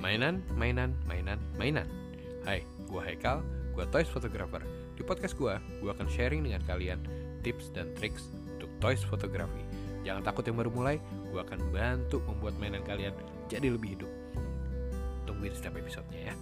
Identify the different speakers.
Speaker 1: Mainan, mainan, mainan, mainan. Hai, gua Haikal, gua Toys Photographer. Di podcast gua, gua akan sharing dengan kalian tips dan triks untuk toys fotografi. Jangan takut yang baru mulai, gua akan bantu membuat mainan kalian jadi lebih hidup. Tungguin setiap episodenya ya.